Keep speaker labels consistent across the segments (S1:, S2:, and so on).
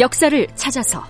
S1: 역사를 찾아서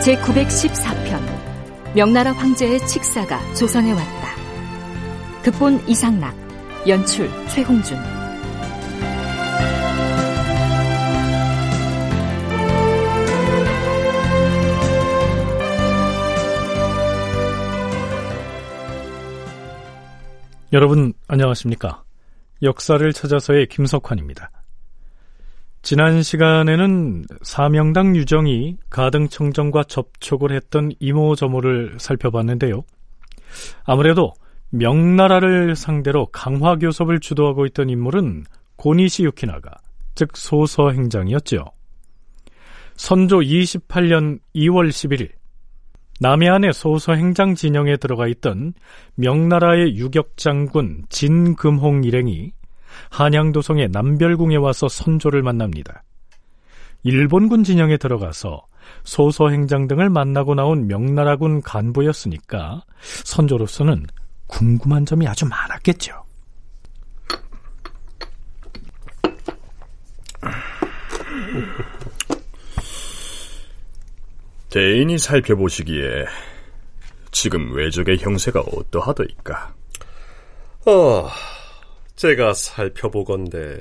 S1: 제914편 명나라 황제의 칙사가 조선에 왔다. 극본 이상락, 연출 최홍준.
S2: 여러분 안녕하십니까? 역사를 찾아서의 김석환입니다. 지난 시간에는 사명당 유정이 가등청정과 접촉을 했던 이모저모를 살펴봤는데요. 아무래도 명나라를 상대로 강화 교섭을 주도하고 있던 인물은 고니시 유키나가, 즉 소서행장이었죠. 선조 28년 2월 11일 남해안의 소서 행장 진영에 들어가 있던 명나라의 유격 장군 진금홍 일행이 한양도성의 남별궁에 와서 선조를 만납니다. 일본군 진영에 들어가서 소서 행장 등을 만나고 나온 명나라군 간부였으니까 선조로서는 궁금한 점이 아주 많았겠죠.
S3: 대인이 살펴보시기에 지금 외적의 형세가 어떠하더이까?
S4: 어, 제가 살펴보건대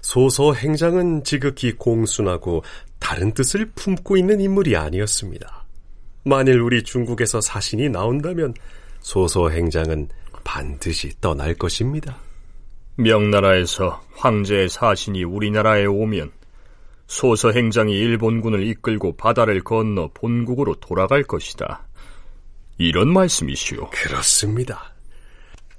S4: 소서 행장은 지극히 공순하고 다른 뜻을 품고 있는 인물이 아니었습니다. 만일 우리 중국에서 사신이 나온다면 소서 행장은 반드시 떠날 것입니다.
S3: 명나라에서 황제의 사신이 우리나라에 오면 소서 행장이 일본군을 이끌고 바다를 건너 본국으로 돌아갈 것이다. 이런 말씀이시오.
S4: 그렇습니다.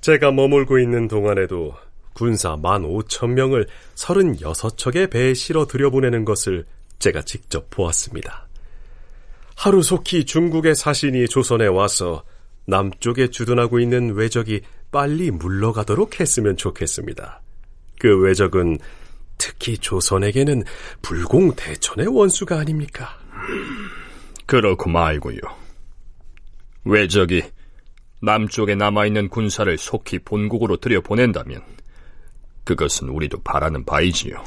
S4: 제가 머물고 있는 동안에도 군사 만 오천 명을 서른여섯 척의 배에 실어 들여보내는 것을 제가 직접 보았습니다. 하루속히 중국의 사신이 조선에 와서 남쪽에 주둔하고 있는 외적이 빨리 물러가도록 했으면 좋겠습니다. 그 외적은 특히 조선에게는 불공대천의 원수가 아닙니까?
S3: 그렇고 말고요. 외적이 남쪽에 남아있는 군사를 속히 본국으로 들여보낸다면 그것은 우리도 바라는 바이지요.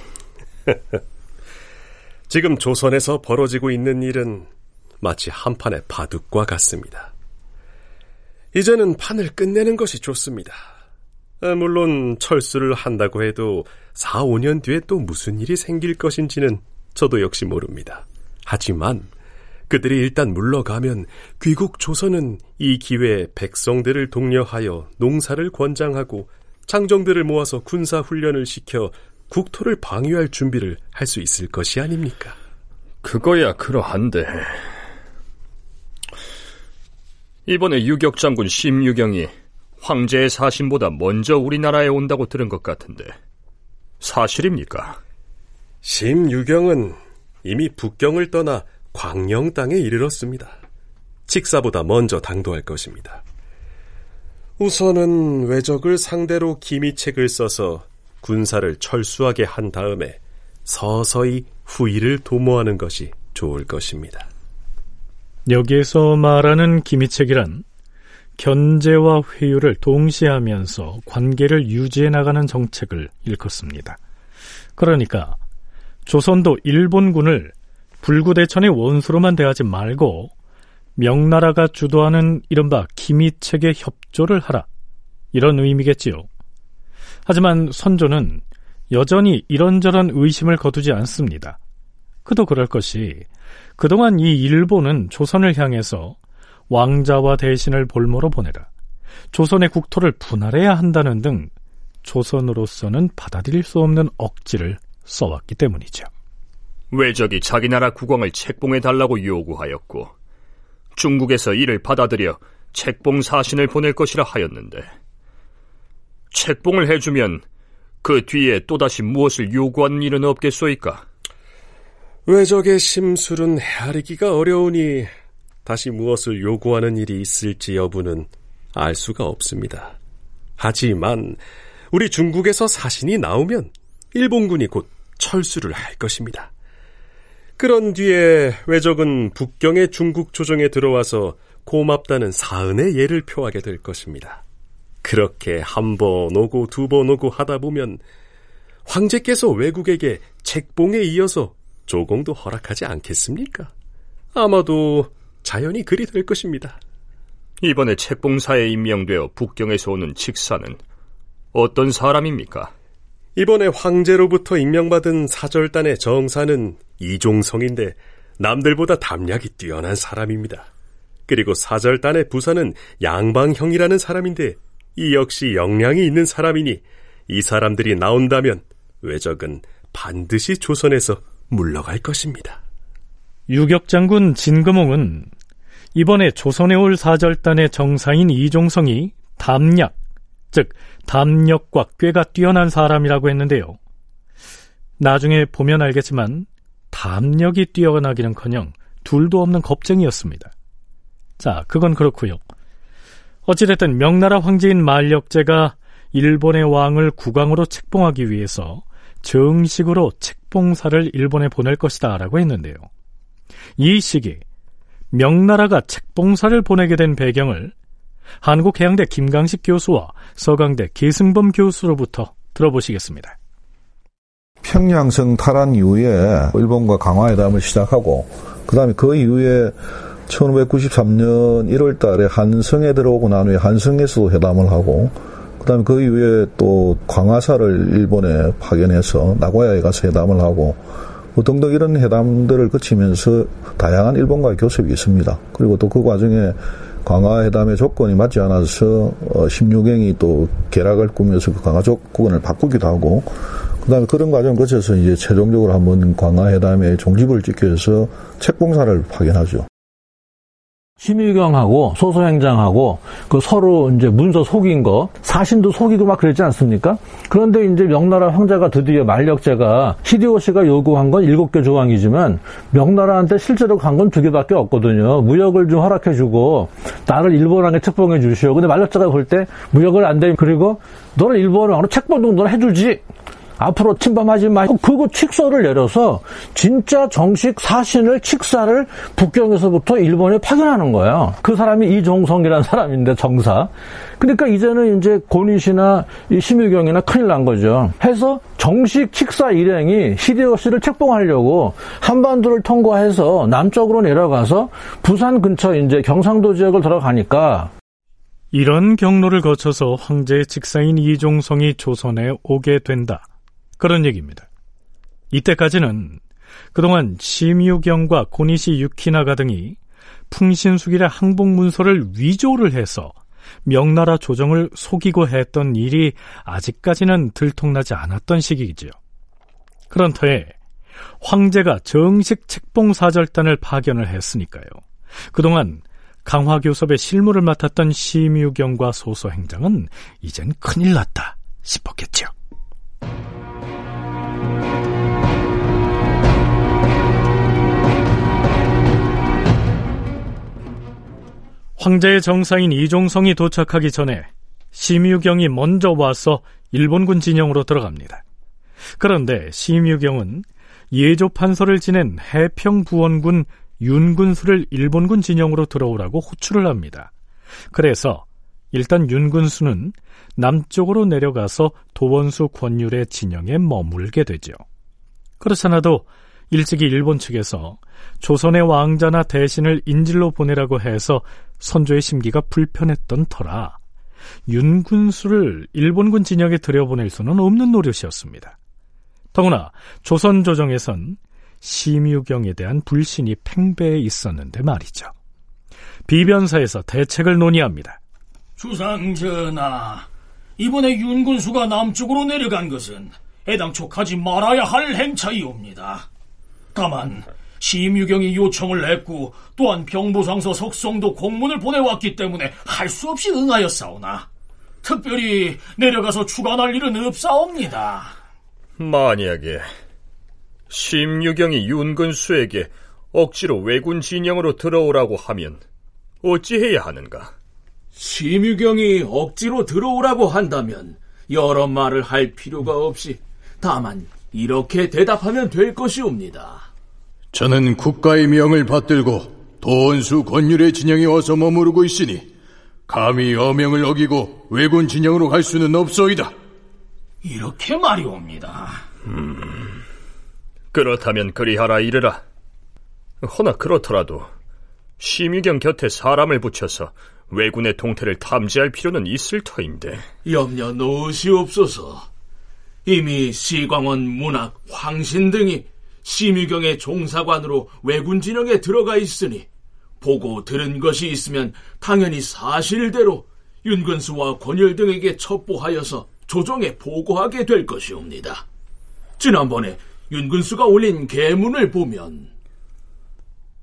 S4: 지금 조선에서 벌어지고 있는 일은 마치 한판의 바둑과 같습니다. 이제는 판을 끝내는 것이 좋습니다. 아, 물론 철수를 한다고 해도 4, 5년 뒤에 또 무슨 일이 생길 것인지는 저도 역시 모릅니다. 하지만 그들이 일단 물러가면 귀국 조선은 이 기회에 백성들을 독려하여 농사를 권장하고 장정들을 모아서 군사 훈련을 시켜 국토를 방위할 준비를 할 수 있을 것이 아닙니까?
S3: 그거야 그러한데 이번에 유격 장군 심유경이 황제의 사신보다 먼저 우리나라에 온다고 들은 것 같은데 사실입니까?
S4: 심유경은 이미 북경을 떠나 광영 땅에 이르렀습니다. 직사보다 먼저 당도할 것입니다. 우선은 외적을 상대로 기미책을 써서 군사를 철수하게 한 다음에 서서히 후위를 도모하는 것이 좋을 것입니다.
S2: 여기에서 말하는 기미책이란 견제와 회유를 동시에 하면서 관계를 유지해 나가는 정책을 일컫습니다. 그러니까 조선도 일본군을 불구대천의 원수로만 대하지 말고 명나라가 주도하는 이른바 기미책에 협조를 하라. 이런 의미겠지요. 하지만 선조는 여전히 이런저런 의심을 거두지 않습니다. 그도 그럴 것이 그동안 이 일본은 조선을 향해서 왕자와 대신을 볼모로 보내라. 조선의 국토를 분할해야 한다는 등 조선으로서는 받아들일 수 없는 억지를 써왔기 때문이죠.
S3: 외적이 자기 나라 국왕을 책봉해 달라고 요구하였고 중국에서 이를 받아들여 책봉 사신을 보낼 것이라 하였는데 책봉을 해주면 그 뒤에 또다시 무엇을 요구하는 일은 없겠소이까?
S4: 외적의 심술은 헤아리기가 어려우니 다시 무엇을 요구하는 일이 있을지 여부는 알 수가 없습니다. 하지만 우리 중국에서 사신이 나오면 일본군이 곧 철수를 할 것입니다. 그런 뒤에 외적은 북경의 중국 조정에 들어와서 고맙다는 사은의 예를 표하게 될 것입니다. 그렇게 한 번 오고 두 번 오고 하다 보면 황제께서 외국에게 책봉에 이어서 조공도 허락하지 않겠습니까? 아마도 자연히 그리 될 것입니다.
S3: 이번에 책봉사에 임명되어 북경에서 오는 직사는 어떤 사람입니까?
S4: 이번에 황제로부터 임명받은 사절단의 정사는 이종성인데 남들보다 담력이 뛰어난 사람입니다. 그리고 사절단의 부사는 양방형이라는 사람인데 이 역시 역량이 있는 사람이니 이 사람들이 나온다면 외적은 반드시 조선에서 물러갈 것입니다.
S2: 유격장군 진금홍은 이번에 조선에 올 사절단의 정사인 이종성이 담력, 즉 담력과 꾀가 뛰어난 사람이라고 했는데요. 나중에 보면 알겠지만 담력이 뛰어나기는커녕 둘도 없는 겁쟁이였습니다. 자, 그건 그렇고요. 어찌됐든 명나라 황제인 만력제가 일본의 왕을 국왕으로 책봉하기 위해서 정식으로 책봉사를 일본에 보낼 것이다 라고 했는데요. 이 시기 명나라가 책봉사를 보내게 된 배경을 한국해양대 김강식 교수와 서강대 계승범 교수로부터 들어보시겠습니다.
S5: 평양성 탈환 이후에 일본과 강화회담을 시작하고 그 다음에 그 이후에 1593년 1월 달에 한성에 들어오고 난 후에 한성에서도 회담을 하고 그다음에 그 이후에 또 광화사를 일본에 파견해서 나고야에 가서 회담을 하고 뭐 등등 이런 회담들을 거치면서 다양한 일본과의 교섭이 있습니다. 그리고 또 그 과정에 광화회담의 조건이 맞지 않아서 16행이 어, 또 계략을 꾸며서 그 광화 조건을 바꾸기도 하고 그다음에 그런 과정을 거쳐서 이제 최종적으로 한번 광화회담의 종집을 지켜서 책봉사를 파견하죠.
S6: 심의경하고 소소행장하고 그 서로 이제 문서 속인 거 사신도 속이고 막 그랬지 않습니까? 그런데 이제 명나라 황제가 드디어 만력제가 히디오시가 요구한 건 일곱 개 조항이지만 명나라한테 실제로 간 건 두 개밖에 없거든요. 무역을 좀 허락해주고 나를 일본왕에 책봉해 주시오. 근데 만력제가 볼 때 무역을 안 돼. 그리고 너를 일본왕으로 책봉 정도는 해주지. 앞으로 침범하지 마. 그거 칙서를 내려서 진짜 정식 사신을 칙사를 북경에서부터 일본에 파견하는 거예요. 그 사람이 이종성이라는 사람인데 정사. 그러니까 이제는 이제 고니시나 심유경이나 큰일 난 거죠. 해서 정식 칙사 일행이 히데요시를 책봉하려고 한반도를 통과해서 남쪽으로 내려가서 부산 근처 이제 경상도 지역을 들어가니까
S2: 이런 경로를 거쳐서 황제의 직사인 이종성이 조선에 오게 된다. 그런 얘기입니다. 이때까지는 그동안 심유경과 고니시 유키나가 등이 풍신수길의 항복문서를 위조를 해서 명나라 조정을 속이고 했던 일이 아직까지는 들통나지 않았던 시기이지요. 그런 터에 황제가 정식 책봉사절단을 파견을 했으니까요. 그동안 강화교섭의 실무를 맡았던 심유경과 소소행장은 이젠 큰일 났다 싶었겠죠. 황제의 정사인 이종성이 도착하기 전에 심유경이 먼저 와서 일본군 진영으로 들어갑니다. 그런데 심유경은 예조 판서를 지낸 해평 부원군 윤군수를 일본군 진영으로 들어오라고 호출을 합니다. 그래서 일단 윤군수는 남쪽으로 내려가서 도원수 권율의 진영에 머물게 되죠. 그렇잖아도 일찍이 일본 측에서 조선의 왕자나 대신을 인질로 보내라고 해서 선조의 심기가 불편했던 터라 윤군수를 일본군 진영에 들여보낼 수는 없는 노릇이었습니다. 더구나 조선 조정에선 심유경에 대한 불신이 팽배해 있었는데 말이죠. 비변사에서 대책을 논의합니다.
S7: 주상전하, 이번에 윤군수가 남쪽으로 내려간 것은 애당초 가지 말아야 할 행차이옵니다. 다만 심유경이 요청을 했고 또한 병부상서 석성도 공문을 보내왔기 때문에 할 수 없이 응하였사오나 특별히 내려가서 추가할 일은 없사옵니다.
S3: 만약에 심유경이 윤근수에게 억지로 왜군 진영으로 들어오라고 하면 어찌해야 하는가?
S8: 심유경이 억지로 들어오라고 한다면 여러 말을 할 필요가 없이 다만 이렇게 대답하면 될 것이옵니다.
S9: 저는 국가의 명을 받들고 도원수 권율의 진영에 와서 머무르고 있으니 감히 어명을 어기고 왜군 진영으로 갈 수는 없소이다.
S7: 이렇게 말이옵니다. 음,
S3: 그렇다면 그리하라 이르라. 허나 그렇더라도 심의경 곁에 사람을 붙여서 왜군의 동태를 탐지할 필요는 있을 터인데.
S8: 염려 놓으시옵소서. 이미 시광원, 문학, 황신 등이 심의경의 종사관으로 왜군 진영에 들어가 있으니 보고 들은 것이 있으면 당연히 사실대로 윤근수와 권율 등에게 첩보하여서 조정에 보고하게 될 것이옵니다. 지난번에 윤근수가 올린 계문을 보면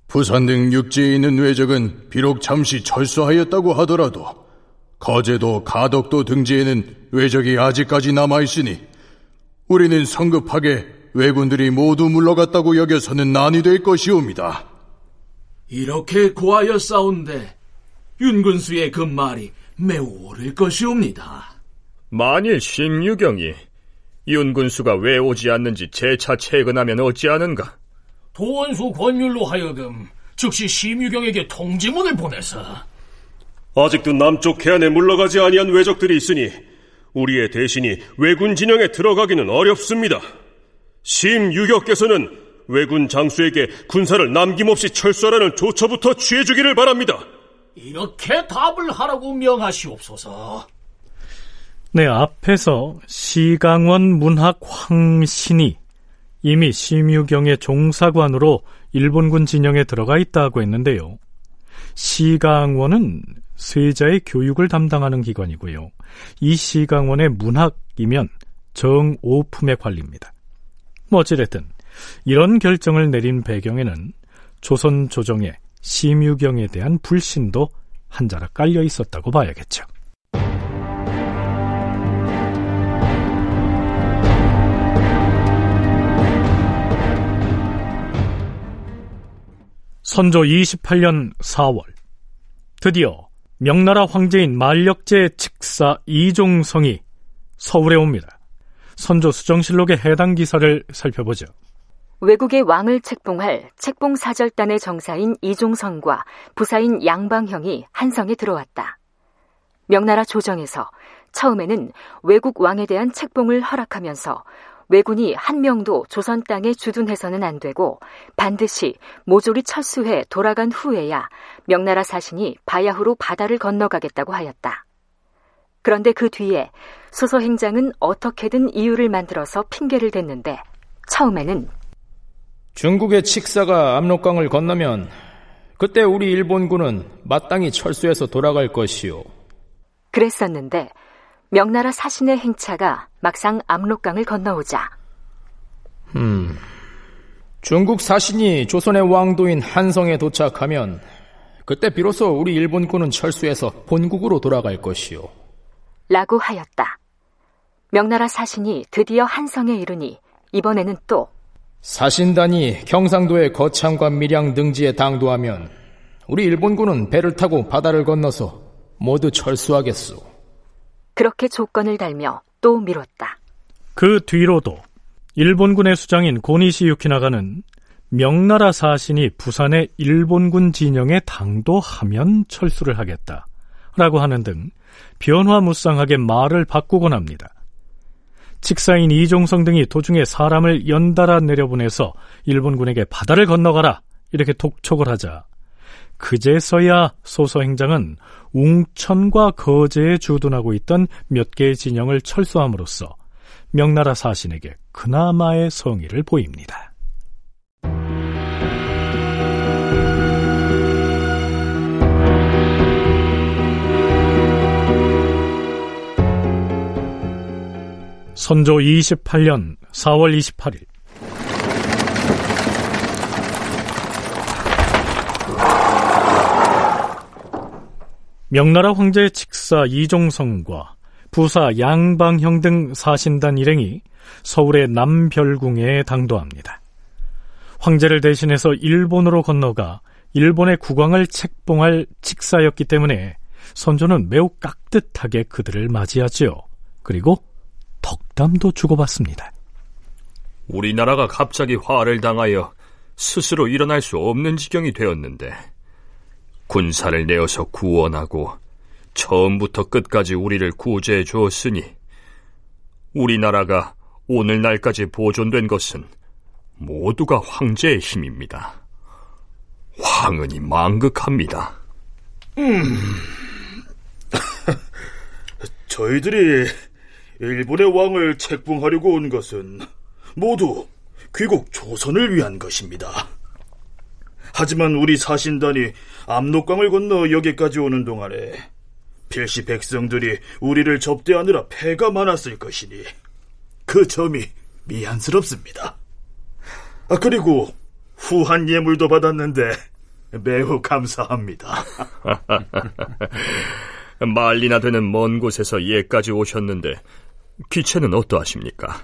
S9: 부산 등 육지에 있는 왜적은 비록 잠시 철수하였다고 하더라도 거제도 가덕도 등지에는 왜적이 아직까지 남아 있으니 우리는 성급하게 왜군들이 모두 물러갔다고 여겨서는 난이 될 것이옵니다.
S8: 이렇게 고하여 싸운데 윤근수의 그 말이 매우 옳을 것이옵니다.
S3: 만일 심유경이 윤군수가 왜 오지 않는지 재차 체근하면 어찌하는가?
S7: 도원수 권율로 하여금 즉시 심유경에게 통지문을 보내서
S4: 아직도 남쪽 해안에 물러가지 아니한 왜적들이 있으니 우리의 대신이 왜군 진영에 들어가기는 어렵습니다. 심유격께서는 왜군 장수에게 군사를 남김없이 철수하라는 조처부터 취해주기를 바랍니다.
S7: 이렇게 답을 하라고 명하시옵소서.
S2: 네, 앞에서 시강원 문학 황신이 이미 심유경의 종사관으로 일본군 진영에 들어가 있다고 했는데요. 시강원은 세자의 교육을 담당하는 기관이고요. 이 시강원의 문학이면 정오품의 관리입니다. 뭐 어찌됐든 이런 결정을 내린 배경에는 조선 조정의 심유경에 대한 불신도 한자락 깔려 있었다고 봐야겠죠. 선조 28년 4월 드디어 명나라 황제인 만력제 직사 이종성이 서울에 옵니다. 선조 수정실록의 해당 기사를 살펴보죠.
S1: 외국의 왕을 책봉할 책봉사절단의 정사인 이종성과 부사인 양방형이 한성에 들어왔다. 명나라 조정에서 처음에는 외국 왕에 대한 책봉을 허락하면서 왜군이 한 명도 조선 땅에 주둔해서는 안 되고 반드시 모조리 철수해 돌아간 후에야 명나라 사신이 바야흐로 바다를 건너가겠다고 하였다. 그런데 그 뒤에 소서 행장은 어떻게든 이유를 만들어서 핑계를 댔는데 처음에는
S10: 중국의 칙사가 압록강을 건너면 그때 우리 일본군은 마땅히 철수해서 돌아갈 것이요.
S1: 그랬었는데 명나라 사신의 행차가 막상 압록강을 건너오자
S10: 음, 중국 사신이 조선의 왕도인 한성에 도착하면 그때 비로소 우리 일본군은 철수해서 본국으로 돌아갈 것이요.
S1: 라고 하였다. 명나라 사신이 드디어 한성에 이르니 이번에는 또
S10: 사신단이 경상도의 거창과 밀양 등지에 당도하면 우리 일본군은 배를 타고 바다를 건너서 모두 철수하겠소.
S1: 그렇게 조건을 달며 또 미뤘다.
S2: 그 뒤로도 일본군의 수장인 고니시 유키나가는 명나라 사신이 부산의 일본군 진영에 당도하면 철수를 하겠다. 라고 하는 등 변화무쌍하게 말을 바꾸곤 합니다. 직사인 이종성 등이 도중에 사람을 연달아 내려보내서 일본군에게 바다를 건너가라 이렇게 독촉을 하자 그제서야 소서 행장은 웅천과 거제에 주둔하고 있던 몇 개의 진영을 철수함으로써 명나라 사신에게 그나마의 성의를 보입니다. 선조 28년 4월 28일 명나라 황제의 칙사 이종성과 부사 양방형 등 사신단 일행이 서울의 남별궁에 당도합니다. 황제를 대신해서 일본으로 건너가 일본의 국왕을 책봉할 칙사였기 때문에 선조는 매우 깍듯하게 그들을 맞이하지요. 그리고 덕담도 주고받습니다.
S3: 우리나라가 갑자기 화를 당하여 스스로 일어날 수 없는 지경이 되었는데 군사를 내어서 구원하고 처음부터 끝까지 우리를 구제해 주었으니 우리나라가 오늘날까지 보존된 것은 모두가 황제의 힘입니다. 황은이 망극합니다. 음,
S11: 저희들이 일본의 왕을 책봉하려고 온 것은 모두 귀국 조선을 위한 것입니다. 하지만 우리 사신단이 압록강을 건너 여기까지 오는 동안에 필시 백성들이 우리를 접대하느라 패가 많았을 것이니 그 점이 미안스럽습니다. 아, 그리고 후한 예물도 받았는데 매우 감사합니다.
S3: 말리나 되는 먼 곳에서 예까지 오셨는데 귀체는 어떠하십니까?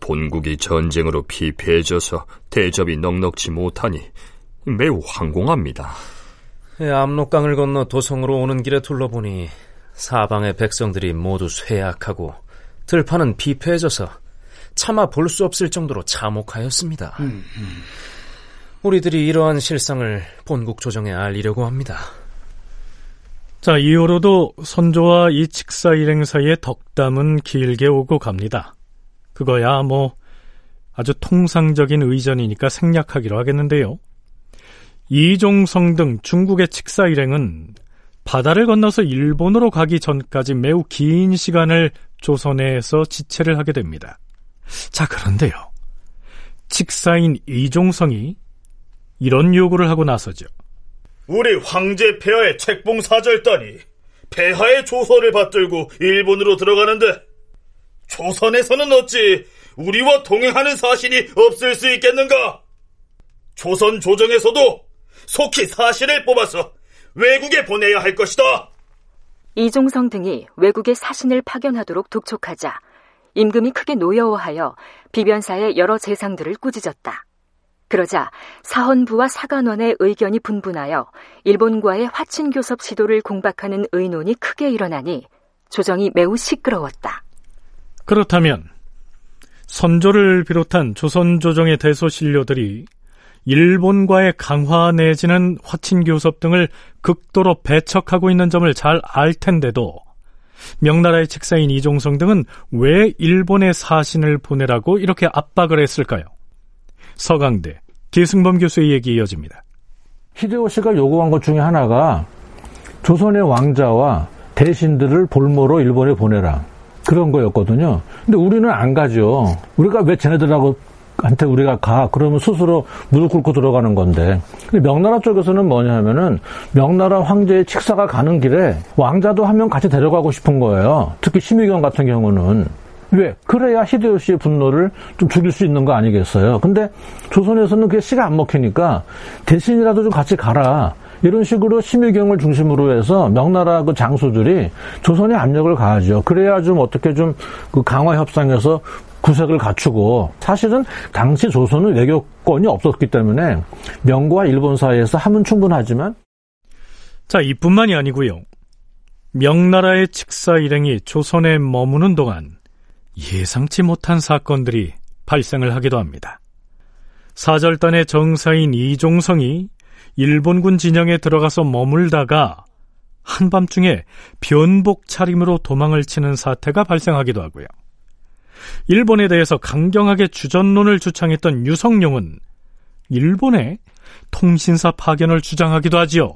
S3: 본국이 전쟁으로 피폐해져서 대접이 넉넉지 못하니 매우 황공합니다.
S12: 예, 압록강을 건너 도성으로 오는 길에 둘러보니 사방의 백성들이 모두 쇠약하고 들판은 피폐해져서 차마 볼 수 없을 정도로 참혹하였습니다. 음, 음. 우리들이 이러한 실상을 본국 조정에 알리려고 합니다.
S2: 자, 이후로도 선조와 이 칙사 일행 사이의 덕담은 길게 오고 갑니다. 그거야 뭐 아주 통상적인 의전이니까 생략하기로 하겠는데요. 이종성 등 중국의 칙사 일행은 바다를 건너서 일본으로 가기 전까지 매우 긴 시간을 조선에서 지체를 하게 됩니다. 자, 그런데요. 칙사인 이종성이 이런 요구를 하고 나서죠.
S11: 우리 황제 폐하의 책봉 사절단이 폐하의 조서를 받들고 일본으로 들어가는데 조선에서는 어찌 우리와 동행하는 사신이 없을 수 있겠는가? 조선 조정에서도 속히 사신을 뽑아서 외국에 보내야 할 것이다.
S1: 이종성 등이 외국에 사신을 파견하도록 독촉하자 임금이 크게 노여워하여 비변사의 여러 재상들을 꾸짖었다. 그러자 사헌부와 사관원의 의견이 분분하여 일본과의 화친교섭 시도를 공박하는 의논이 크게 일어나니 조정이 매우 시끄러웠다.
S2: 그렇다면 선조를 비롯한 조선 조정의 대소신료들이 일본과의 강화 내지는 화친교섭 등을 극도로 배척하고 있는 점을 잘 알 텐데도 명나라의 책사인 이종성 등은 왜 일본에 사신을 보내라고 이렇게 압박을 했을까요? 서강대 계승범 교수의 얘기 이어집니다.
S6: 히데요시가 요구한 것 중에 하나가 조선의 왕자와 대신들을 볼모로 일본에 보내라. 그런 거였거든요. 근데 우리는 안 가죠. 우리가 왜 쟤네들하고 한테 우리가 가 그러면 스스로 무릎 꿇고 들어가는 건데 근데 명나라 쪽에서는 뭐냐 하면은 명나라 황제의 칙사가 가는 길에 왕자도 한 명 같이 데려가고 싶은 거예요 특히 심의경 같은 경우는 왜? 그래야 히데요시의 분노를 좀 죽일 수 있는 거 아니겠어요? 근데 조선에서는 그게 씨가 안 먹히니까 대신이라도 좀 같이 가라. 이런 식으로 심의경을 중심으로 해서 명나라 그 장수들이 조선에 압력을 가하죠. 그래야 좀 어떻게 좀 그 강화 협상에서 구색을 갖추고 사실은 당시 조선은 외교권이 없었기 때문에 명과 일본 사이에서 함은 충분하지만
S2: 자 이뿐만이 아니고요. 명나라의 칙사 일행이 조선에 머무는 동안 예상치 못한 사건들이 발생을 하기도 합니다. 사절단의 정사인 이종성이 일본군 진영에 들어가서 머물다가 한밤중에 변복 차림으로 도망을 치는 사태가 발생하기도 하고요. 일본에 대해서 강경하게 주전론을 주창했던 유성룡은 일본에 통신사 파견을 주장하기도 하지요.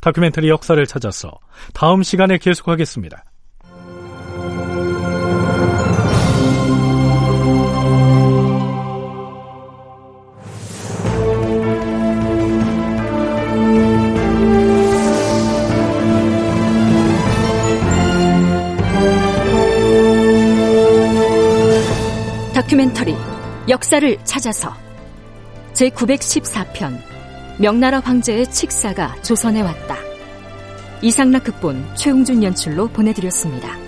S2: 다큐멘터리 역사를 찾아서 다음 시간에 계속하겠습니다.
S1: 다큐멘터리 역사를 찾아서 제914편 명나라 황제의 칙사가 조선에 왔다. 이상락 극본 최웅준 연출로 보내드렸습니다.